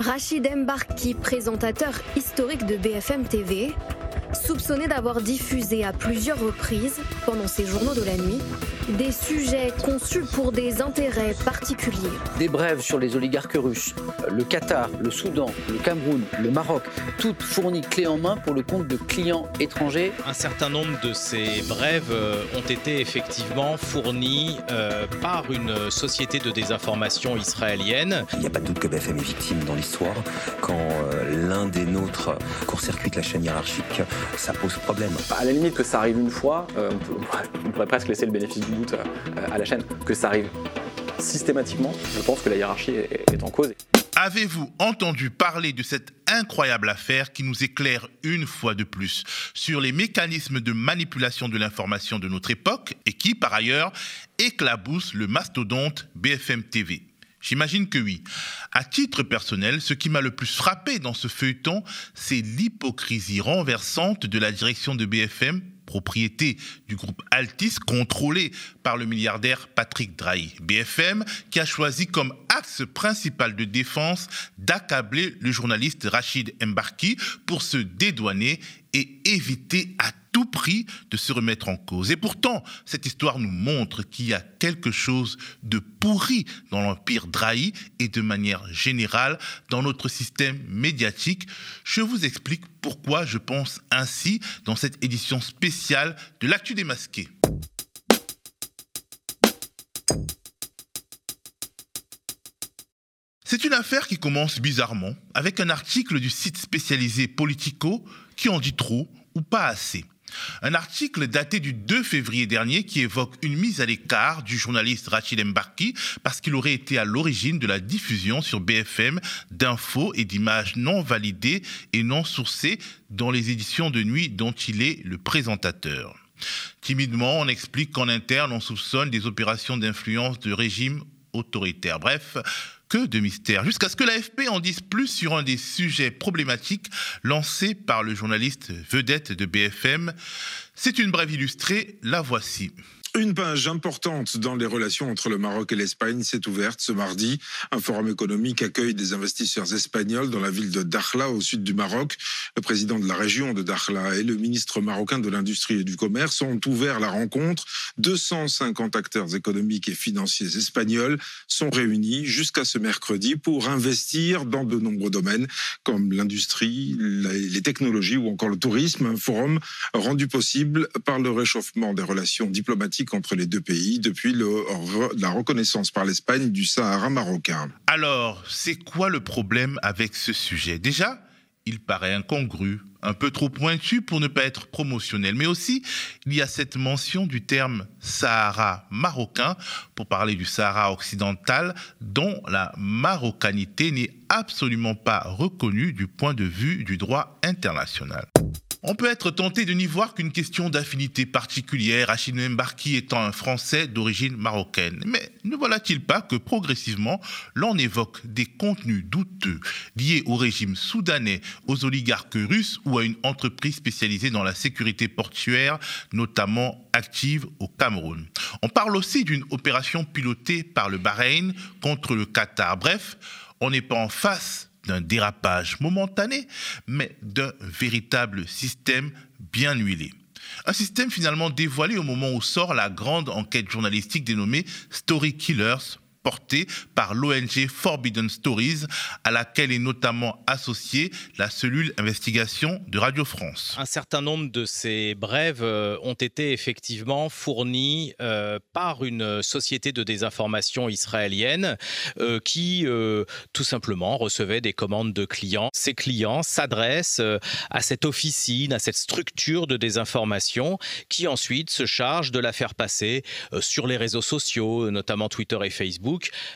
Rachid Mbarki, présentateur historique de BFM TV, soupçonné d'avoir diffusé à plusieurs reprises, pendant ses journaux de la nuit, des sujets conçus pour des intérêts particuliers. Des brèves sur les oligarques russes, le Qatar, le Soudan, le Cameroun, le Maroc, toutes fournies clé en main pour le compte de clients étrangers. Un certain nombre de ces brèves euh, ont été effectivement fournies euh, par une société de désinformation israélienne. Il n'y a pas de doute que BFM est victime dans l'histoire. Quand euh, l'un des nôtres court-circuite la chaîne hiérarchique, ça pose problème. À la limite que ça arrive une fois, on, on, pourrait, presque laisser le bénéfice du doute à la chaîne. Que ça arrive systématiquement, je pense que la hiérarchie est en cause. Avez-vous entendu parler de cette incroyable affaire qui nous éclaire une fois de plus sur les mécanismes de manipulation de l'information de notre époque et qui, par ailleurs, éclabousse le mastodonte BFM TV J'imagine que oui. À titre personnel, ce qui m'a le plus frappé dans ce feuilleton, c'est l'hypocrisie renversante de la direction de BFM propriété du groupe Altis, contrôlé par le milliardaire Patrick Drahi. BFM, qui a choisi comme axe principal de défense d'accabler le journaliste Rachid Mbarki pour se dédouaner et éviter à tout prix de se remettre en cause. Et pourtant, cette histoire nous montre qu'il y a quelque chose de pourri dans l'empire Drahi et de manière générale dans notre système médiatique. Je vous explique pourquoi je pense ainsi dans cette édition spéciale de l'actu démasqué. C'est une affaire qui commence bizarrement avec un article du site spécialisé Politico qui en dit trop ou pas assez. Un article daté du 2 février dernier qui évoque une mise à l'écart du journaliste Rachid Mbarki parce qu'il aurait été à l'origine de la diffusion sur BFM d'infos et d'images non validées et non sourcées dans les éditions de nuit dont il est le présentateur. Timidement, on explique qu'en interne, on soupçonne des opérations d'influence de régime autoritaire. Bref, que de mystère, jusqu'à ce que l'AFP en dise plus sur un des sujets problématiques lancés par le journaliste vedette de BFM. C'est une brève illustrée, la voici. Une page importante dans les relations entre le Maroc et l'Espagne s'est ouverte ce mardi. Un forum économique accueille des investisseurs espagnols dans la ville de Dakhla, au sud du Maroc. Le président de la région de Dakhla et le ministre marocain de l'Industrie et du Commerce ont ouvert la rencontre. 250 acteurs économiques et financiers espagnols sont réunis jusqu'à ce mercredi pour investir dans de nombreux domaines comme l'industrie, les technologies ou encore le tourisme. Un forum rendu possible par le réchauffement des relations diplomatiques entre les deux pays depuis la reconnaissance par l'Espagne du Sahara marocain. Alors, c'est quoi le problème avec ce sujet? Déjà, il paraît incongru, un peu trop pointu pour ne pas être promotionnel. Mais aussi, il y a cette mention du terme Sahara marocain pour parler du Sahara occidental dont la marocanité n'est absolument pas reconnue du point de vue du droit international. On peut être tenté de n'y voir qu'une question d'affinité particulière, Achille Mbarki étant un Français d'origine marocaine. Mais ne voilà-t-il pas que progressivement, l'on évoque des contenus douteux liés au régime soudanais, aux oligarques russes ou à une entreprise spécialisée dans la sécurité portuaire, notamment active au Cameroun? On parle aussi d'une opération pilotée par le Bahreïn contre le Qatar. Bref, on n'est pas en face d'un dérapage momentané, mais d'un véritable système bien huilé. Un système finalement dévoilé au moment où sort la grande enquête journalistique dénommée Story Killers portée par l'ONG Forbidden Stories, à laquelle est notamment associée la cellule investigation de Radio France. Un certain nombre de ces brèves euh, ont été effectivement fournies euh, par une société de désinformation israélienne euh, qui tout simplement recevait des commandes de clients. Ces clients s'adressent à cette officine, à cette structure de désinformation qui ensuite se charge de la faire passer sur les réseaux sociaux, notamment Twitter et Facebook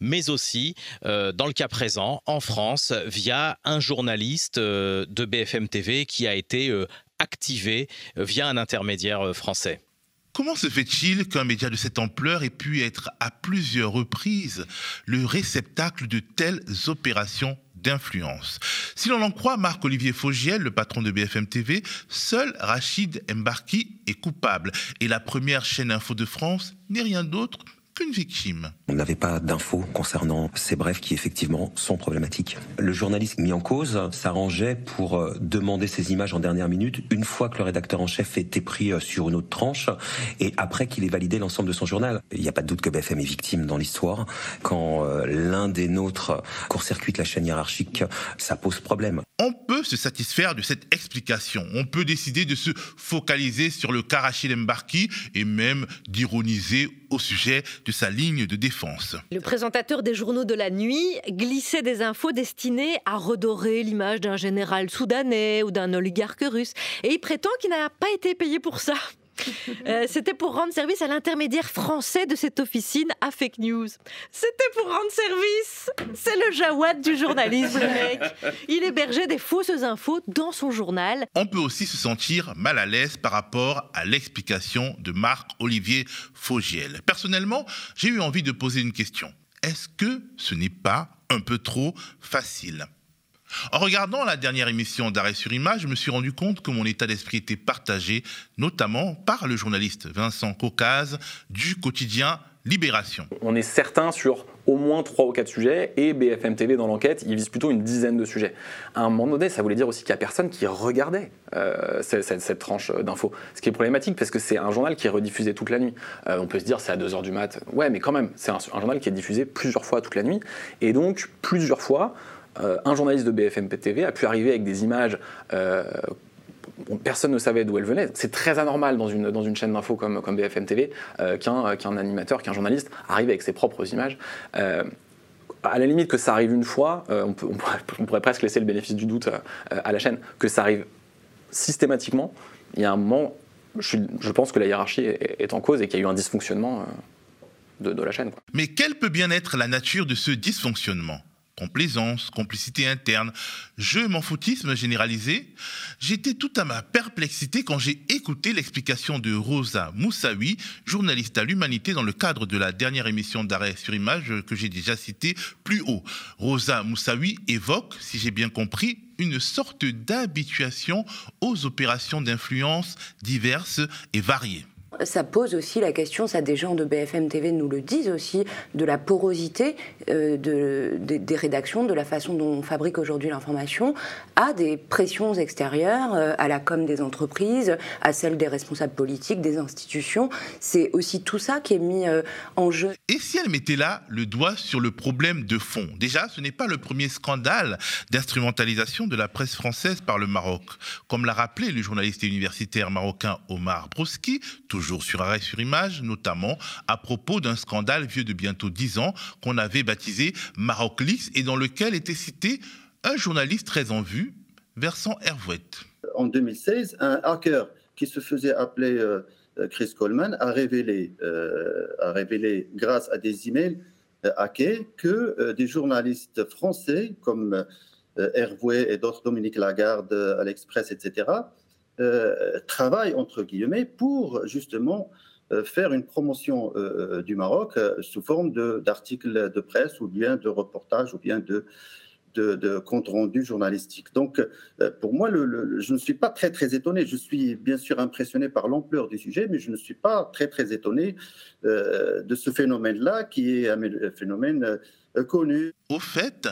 mais aussi, euh, dans le cas présent, en France, via un journaliste euh, de BFM TV qui a été euh, activé via un intermédiaire français. Comment se fait-il qu'un média de cette ampleur ait pu être à plusieurs reprises le réceptacle de telles opérations d'influence? Si l'on en croit Marc-Olivier Faugiel, le patron de BFM TV, seul Rachid Mbarki est coupable. Et la première chaîne info de France n'est rien d'autre qu'une victime. On n'avait pas d'infos concernant ces brefs qui effectivement sont problématiques. Le journaliste mis en cause s'arrangeait pour euh, demander ces images en dernière minute une fois que le rédacteur en chef était pris euh, sur une autre tranche et après qu'il ait validé l'ensemble de son journal. Il n'y a pas de doute que BFM est victime dans l'histoire. Quand euh, l'un des nôtres court-circuite la chaîne hiérarchique, ça pose problème. On peut se satisfaire de cette explication. On peut décider de se focaliser sur le cas Rachid Mbarki et même d'ironiser au sujet sa ligne de défense. Le présentateur des journaux de la nuit glissait des infos destinées à redorer l'image d'un général soudanais ou d'un oligarque russe. Et il prétend qu'il n'a pas été payé pour ça. Euh, c'était pour rendre service à l'intermédiaire français de cette officine à fake news. C'était pour rendre service. C'est le Jawad du journalisme, le mec. Il hébergeait des fausses infos dans son journal. On peut aussi se sentir mal à l'aise par rapport à l'explication de Marc-Olivier Fogiel. Personnellement, j'ai eu envie de poser une question. Est-ce que ce n'est pas un peu trop facile? En regardant la dernière émission d'Arrêt sur Image, je me suis rendu compte que mon état d'esprit était partagé, notamment par le journaliste Vincent Caucase du quotidien Libération. On est certain sur au moins trois ou quatre sujets et BFM TV dans l'enquête, il vise plutôt une dizaine de sujets. À un moment donné, ça voulait dire aussi qu'il n'y a personne qui regardait euh, cette, tranche d'infos. Ce qui est problématique parce que c'est un journal qui est rediffusé toute la nuit. Euh, on peut se dire c'est à 2h du mat. Ouais, mais quand même, c'est un, journal qui est diffusé plusieurs fois toute la nuit. Et donc, plusieurs fois, un journaliste de BFM TV a pu arriver avec des images euh, personne ne savait d'où elles venaient. C'est très anormal dans une, dans une chaîne d'info comme, comme BFM TV euh, qu'un animateur, qu'un journaliste arrive avec ses propres images. à la limite que ça arrive une fois, on, pourrait, presque laisser le bénéfice du doute à la chaîne. Que ça arrive systématiquement, il y a un moment, je, pense que la hiérarchie est, en cause et qu'il y a eu un dysfonctionnement de la chaîne. Mais quelle peut bien être la nature de ce dysfonctionnement? Complaisance, complicité interne, je m'en foutisme généralisé, j'étais tout à ma perplexité quand j'ai écouté l'explication de Rosa Moussaoui, journaliste à l'Humanité dans le cadre de la dernière émission d'arrêt sur image que j'ai déjà citée plus haut. Rosa Moussaoui évoque, si j'ai bien compris, une sorte d'habituation aux opérations d'influence diverses et variées ça pose aussi la question, ça des gens de BFM TV nous le disent aussi, de la porosité euh, de, des rédactions, de la façon dont on fabrique aujourd'hui l'information, à des pressions extérieures, euh, à la com des entreprises, à celle des responsables politiques, des institutions. C'est aussi tout ça qui est mis euh, en jeu. Et si elle mettait là le doigt sur le problème de fond? Déjà, ce n'est pas le premier scandale d'instrumentalisation de la presse française par le Maroc. Comme l'a rappelé le journaliste universitaire marocain Omar Broski, toujours sur arrêt sur image, notamment à propos d'un scandale vieux de bientôt 10 ans qu'on avait baptisé Maroclix et dans lequel était cité un journaliste très en vue, Versant Hervouette. En 2016, un hacker qui se faisait appeler euh, Chris Coleman a révélé, euh, a révélé grâce à des emails euh, hackés que des journalistes français comme Hervouet et d'autres, Dominique Lagarde à l'Express, etc., euh, travaille, entre guillemets, pour justement euh, faire une promotion euh, du Maroc sous forme d'articles de, presse ou bien de reportages ou bien de, de, compte rendu journalistique. Donc, pour moi, je ne suis pas très très étonné. Je suis bien sûr impressionné par l'ampleur du sujet, mais je ne suis pas très très étonné de ce phénomène-là, qui est un phénomène connu. Au fait,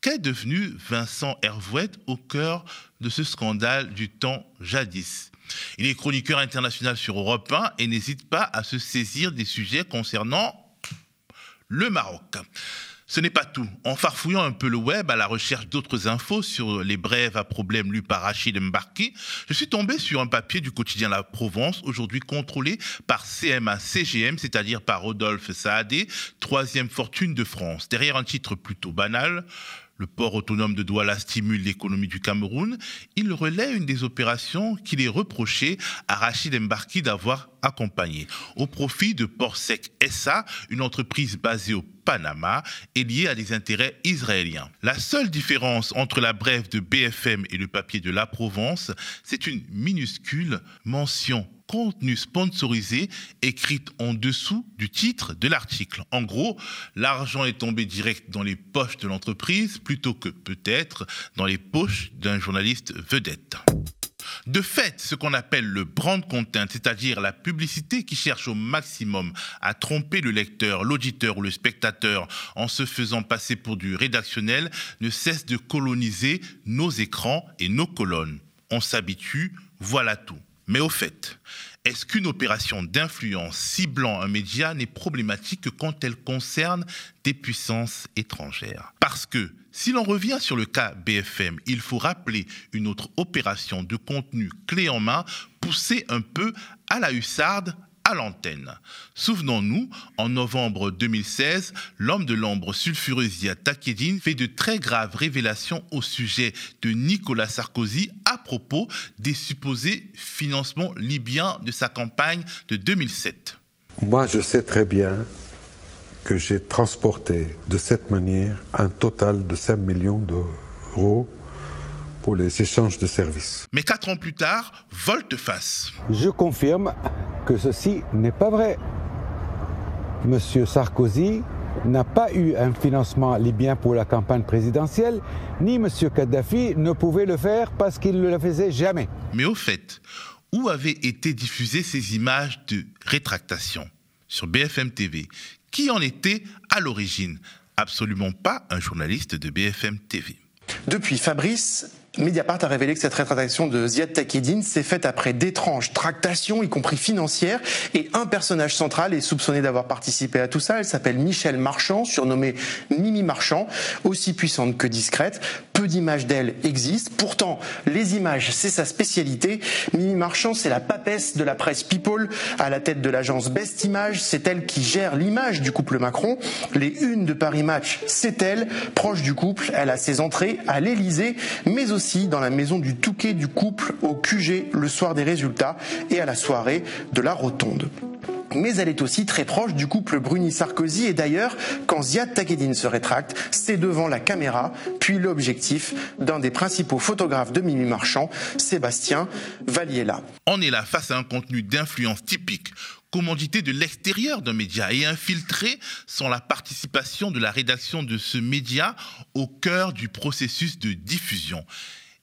Qu'est devenu Vincent Hervouette au cœur de ce scandale du temps jadis Il est chroniqueur international sur Europe 1 et n'hésite pas à se saisir des sujets concernant le Maroc. Ce n'est pas tout. En farfouillant un peu le web à la recherche d'autres infos sur les brèves à problème lus par Rachid Mbarki, je suis tombé sur un papier du quotidien La Provence, aujourd'hui contrôlé par CMA-CGM, c'est-à-dire par Rodolphe Saadé, troisième fortune de France. Derrière un titre plutôt banal, le port autonome de Douala stimule l'économie du Cameroun. Il relaie une des opérations qu'il est reproché à Rachid Mbarki d'avoir accompagné au profit de Port Sec SA, une entreprise basée au Panama et liée à des intérêts israéliens. La seule différence entre la brève de BFM et le papier de La Provence, c'est une minuscule mention contenu sponsorisé écrite en dessous du titre de l'article. En gros, l'argent est tombé direct dans les poches de l'entreprise plutôt que peut-être dans les poches d'un journaliste vedette. De fait, ce qu'on appelle le brand content, c'est-à-dire la publicité qui cherche au maximum à tromper le lecteur, l'auditeur ou le spectateur en se faisant passer pour du rédactionnel, ne cesse de coloniser nos écrans et nos colonnes. On s'habitue, voilà tout. Mais au fait, est-ce qu'une opération d'influence ciblant un média n'est problématique que quand elle concerne des puissances étrangères? Parce que si l'on revient sur le cas BFM, il faut rappeler une autre opération de contenu clé en main poussée un peu à la hussarde à l'antenne. Souvenons-nous, en novembre 2016, l'homme de l'ombre sulfureuse Takedine fait de très graves révélations au sujet de Nicolas Sarkozy à propos des supposés financements libyens de sa campagne de 2007. Moi, je sais très bien que j'ai transporté de cette manière un total de 5 millions d'euros pour les échanges de services. Mais quatre ans plus tard, volte-face. Je confirme que ceci n'est pas vrai. Monsieur Sarkozy n'a pas eu un financement libyen pour la campagne présidentielle, ni Monsieur Kadhafi ne pouvait le faire parce qu'il ne le faisait jamais. Mais au fait, où avaient été diffusées ces images de rétractation Sur BFM TV. Qui en était à l'origine? Absolument pas un journaliste de BFM TV. Depuis, Fabrice Mediapart a révélé que cette rétractation de Ziad Takedine s'est faite après d'étranges tractations, y compris financières, et un personnage central est soupçonné d'avoir participé à tout ça. Elle s'appelle Michel Marchand, surnommée Mimi Marchand, aussi puissante que discrète. Peu d'images d'elle existent. Pourtant, les images, c'est sa spécialité. Mimi Marchand, c'est la papesse de la presse People, à la tête de l'agence Best Image. C'est elle qui gère l'image du couple Macron. Les unes de Paris Match, c'est elle, proche du couple. Elle a ses entrées à l'Élysée, mais aussi aussi dans la maison du Touquet du couple au QG le soir des résultats et à la soirée de la Rotonde mais elle est aussi très proche du couple Bruni-Sarkozy et d'ailleurs, quand Ziad Takedine se rétracte, c'est devant la caméra, puis l'objectif d'un des principaux photographes de Mimi Marchand, Sébastien Valiella. On est là face à un contenu d'influence typique commandité de l'extérieur d'un média et infiltré sans la participation de la rédaction de ce média au cœur du processus de diffusion.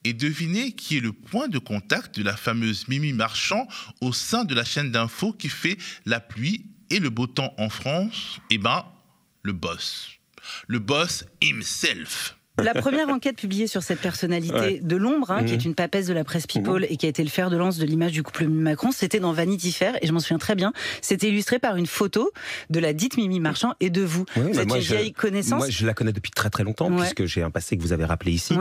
Et devinez qui est le point de contact de la fameuse Mimi Marchand au sein de la chaîne d'infos qui fait la pluie et le beau temps en France? Eh ben, le boss. Le boss himself. La première enquête publiée sur cette personnalité de l'ombre, hein, qui est mhm. une papesse de la presse People mhm. et qui a été le fer de lance de l'image du couple Macron, c'était dans Vanity Fair et je m'en souviens très bien. C'était illustré par une photo de la dite Mimi Marchand et de vous. vous êtes une vieille connaissance. Moi, je la connais depuis très très longtemps puisque j'ai un passé que vous avez rappelé ici.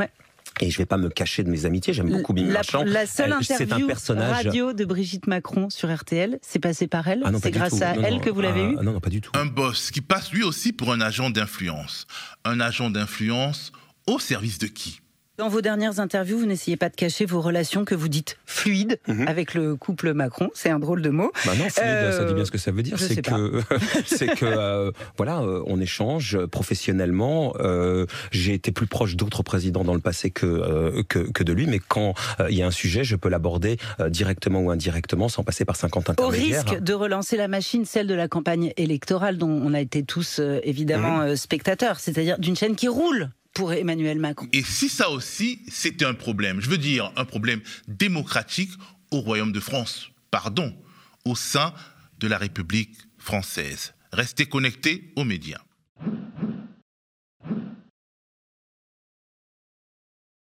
Et je vais pas me cacher de mes amitiés, j'aime beaucoup Mimi Marchand. La seule interview radio de Brigitte Macron sur RTL, c'est passé par elle. Ah c'est grâce à elle que vous l'avez ah, eu. Non, non, pas du tout. Un boss qui passe lui aussi pour un agent d'influence. Un agent d'influence au service de qui? Dans vos dernières interviews, vous n'essayez pas de cacher vos relations que vous dites fluides mhm. avec le couple Macron. C'est un drôle de mot. Bah non, fluide, ça dit bien ce que ça veut dire. C'est que, c'est que, euh, voilà, euh, on échange professionnellement. Euh, j'ai été plus proche d'autres présidents dans le passé que, que, que de lui, mais quand il y a un sujet, je peux l'aborder directement ou indirectement, sans passer par 50 intermédiaires. Au risque de relancer la machine, celle de la campagne électorale, dont on a été tous évidemment mhm. spectateurs, c'est-à-dire d'une chaîne qui roule Et si ça aussi, c'était un problème, je veux dire un problème démocratique au Royaume de France, pardon, au sein de la République française. Restez connectés aux médias.